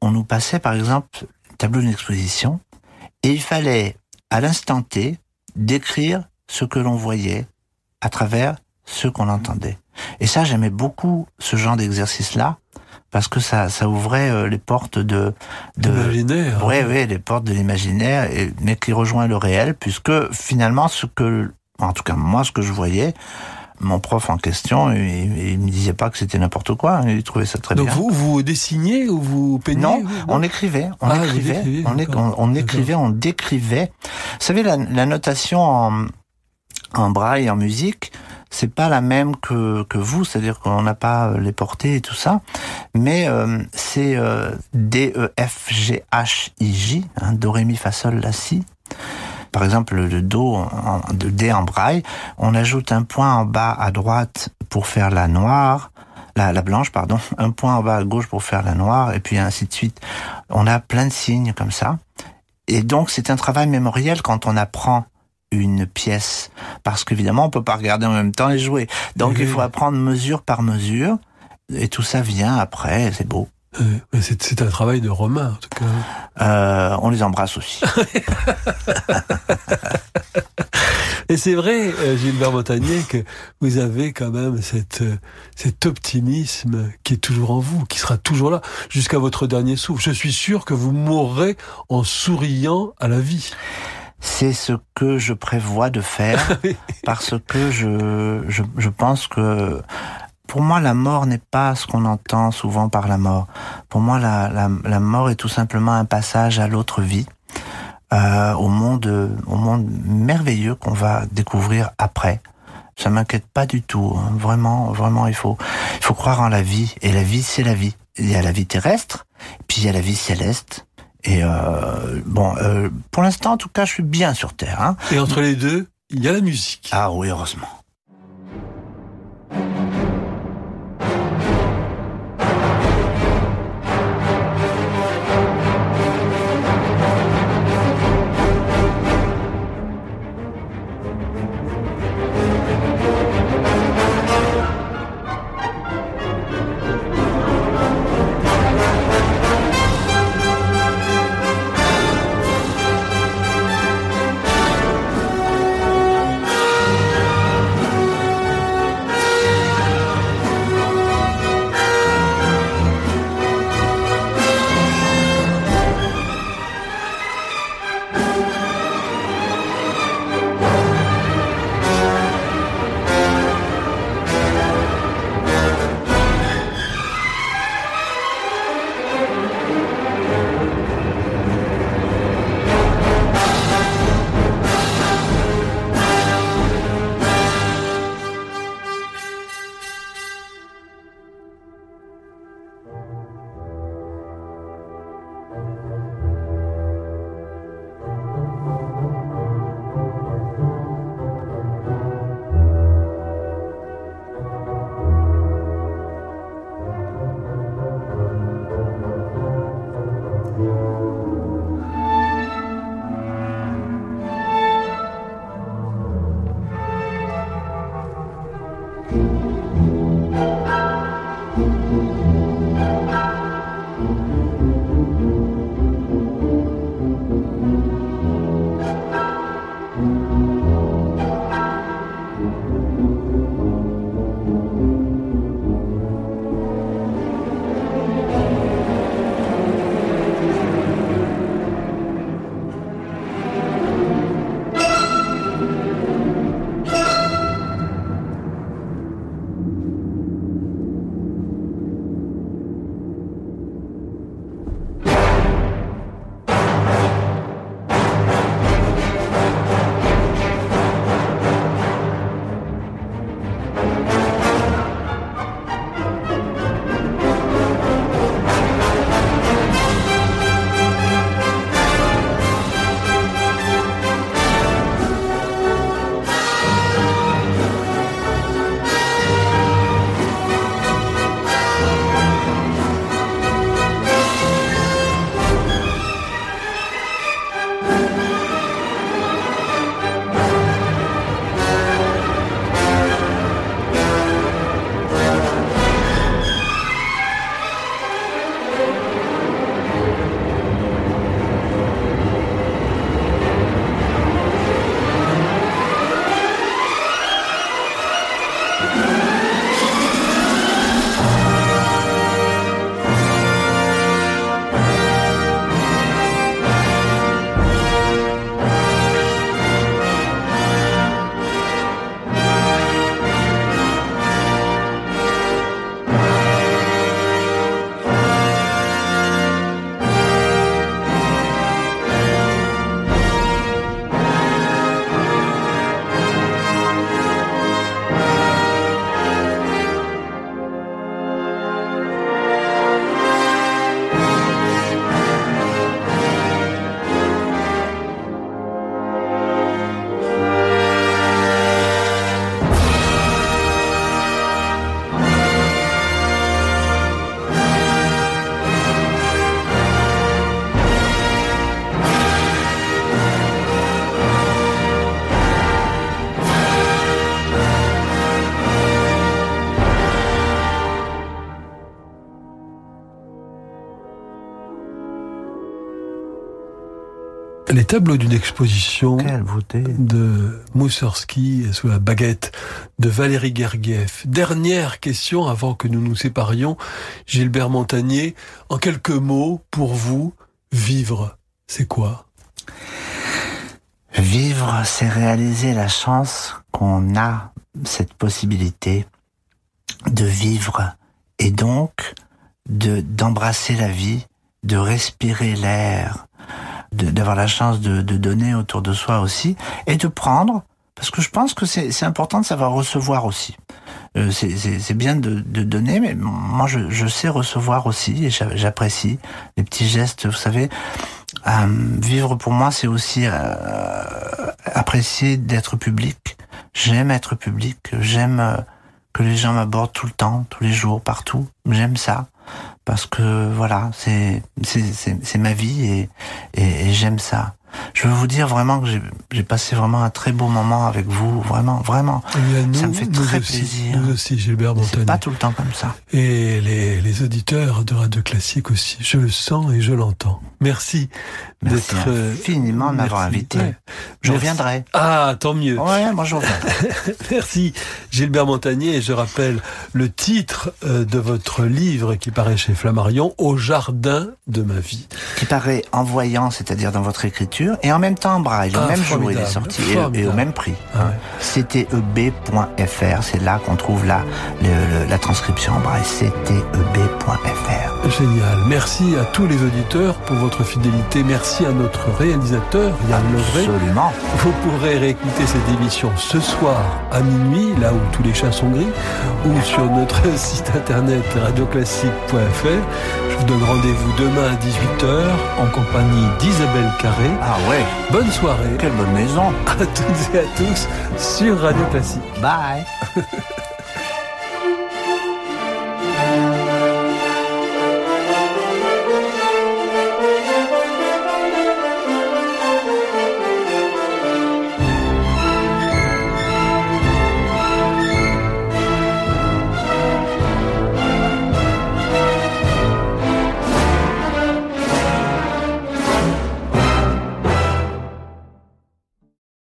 on nous passait par exemple le tableau d'une exposition et il fallait à l'instant T décrire ce que l'on voyait à travers ce qu'on entendait. Et ça, j'aimais beaucoup ce genre d'exercice-là parce que ça, ça ouvrait euh, les portes de, de l'imaginaire. Oui, oui, les portes de l'imaginaire, mais qui rejoint le réel, puisque finalement, ce que, en tout cas moi, ce que je voyais, mon prof en question, il, il me disait pas que c'était n'importe quoi, hein, il trouvait ça très bien. Donc vous, vous dessiniez ou vous peigniez Non, on écrivait, on ah, écrivait, on, on, écrivait, on décrivait. Vous savez, la, la notation en, en braille, en musique, c'est pas la même que, que vous, c'est-à-dire qu'on n'a pas euh, les portées et tout ça, mais euh, c'est euh, D, E, F, G, H, I, J, hein, Do, Ré, Mi, Fa, Sol, La, Si. Par exemple, le Do, en, de D en braille, on ajoute un point en bas à droite pour faire la noire, la, la blanche, pardon, *laughs* un point en bas à gauche pour faire la noire, et puis ainsi de suite. On a plein de signes comme ça. Et donc, c'est un travail mémoriel quand on apprend une pièce parce qu'évidemment on peut pas regarder en même temps et jouer. Donc il faut apprendre mesure par mesure et tout ça vient après, c'est beau. C'est un travail de Romain, en tout cas. Euh, on les embrasse aussi. *laughs* Et c'est vrai, euh, Gilbert Montagnier, que vous avez quand même cette, euh, cet optimisme qui est toujours en vous, qui sera toujours là jusqu'à votre dernier souffle. Je suis sûr que vous mourrez en souriant à la vie c'est ce que je prévois de faire *laughs* parce que je, je, je, pense que pour moi la mort n'est pas ce qu'on entend souvent par la mort. Pour moi la, la, la mort est tout simplement un passage à l'autre vie. Euh, au monde, au monde merveilleux qu'on va découvrir après. Ça m'inquiète pas du tout. Hein. Vraiment, vraiment, il faut, il faut croire en la vie. Et la vie, c'est la vie. Il y a la vie terrestre, puis il y a la vie céleste. Et euh, bon, euh, pour l'instant, en tout cas, je suis bien sur Terre. Hein. Et entre les deux, il y a la musique. Ah oui, heureusement. Les tableaux d'une exposition de Moussorski sous la baguette de Valérie Gergiev. Dernière question avant que nous nous séparions. Gilbert Montagnier, en quelques mots, pour vous, vivre, c'est quoi? Vivre, c'est réaliser la chance qu'on a cette possibilité de vivre et donc de d'embrasser la vie, de respirer l'air, d'avoir la chance de, de, donner autour de soi aussi, et de prendre, parce que je pense que c'est important de savoir recevoir aussi. Euh, c'est bien de, de, donner, mais moi je, je sais recevoir aussi, et j'apprécie les petits gestes, vous savez. Euh, vivre pour moi, c'est aussi euh, apprécier d'être public. J'aime être public, j'aime euh, que les gens m'abordent tout le temps, tous les jours, partout. J'aime ça parce que voilà, c'est ma vie et, j'aime ça. Je veux vous dire vraiment que j'ai passé vraiment un très beau moment avec vous, vraiment, vraiment. Ça me fait très plaisir. Nous aussi, Gilbert C'est pas tout le temps comme ça. Et les, les auditeurs de Radio Classique aussi. Je le sens et je l'entends. Merci, d'être euh, infiniment de m'avoir invité. Je reviendrai. Ah, tant mieux. Ouais, moi je reviens. *laughs* Merci, Gilbert Montagnier. Et je rappelle le titre euh, de votre livre qui paraît chez Flammarion, Au jardin de ma vie. Qui paraît en voyant, c'est-à-dire dans votre écriture, et en même temps en braille. Le ah, même jour, il est sorti et, au même prix. Ah, CTEB.fr, c'est là qu'on trouve la, la transcription en braille. CTEB.fr. Génial. Merci à tous les auditeurs pour votre fidélité. Merci à notre réalisateur, Yann Lovray. Absolument. Vous pourrez réécouter cette émission ce soir à minuit, là où tous les chats sont gris, ou sur notre *laughs* site internet radioclassique.fr. Je vous donne rendez-vous demain à 18h en compagnie d'Isabelle Carré. Ah ouais. Bonne soirée. Quelle bonne maison. À toutes et à tous sur Radio Classique. Bye. *laughs*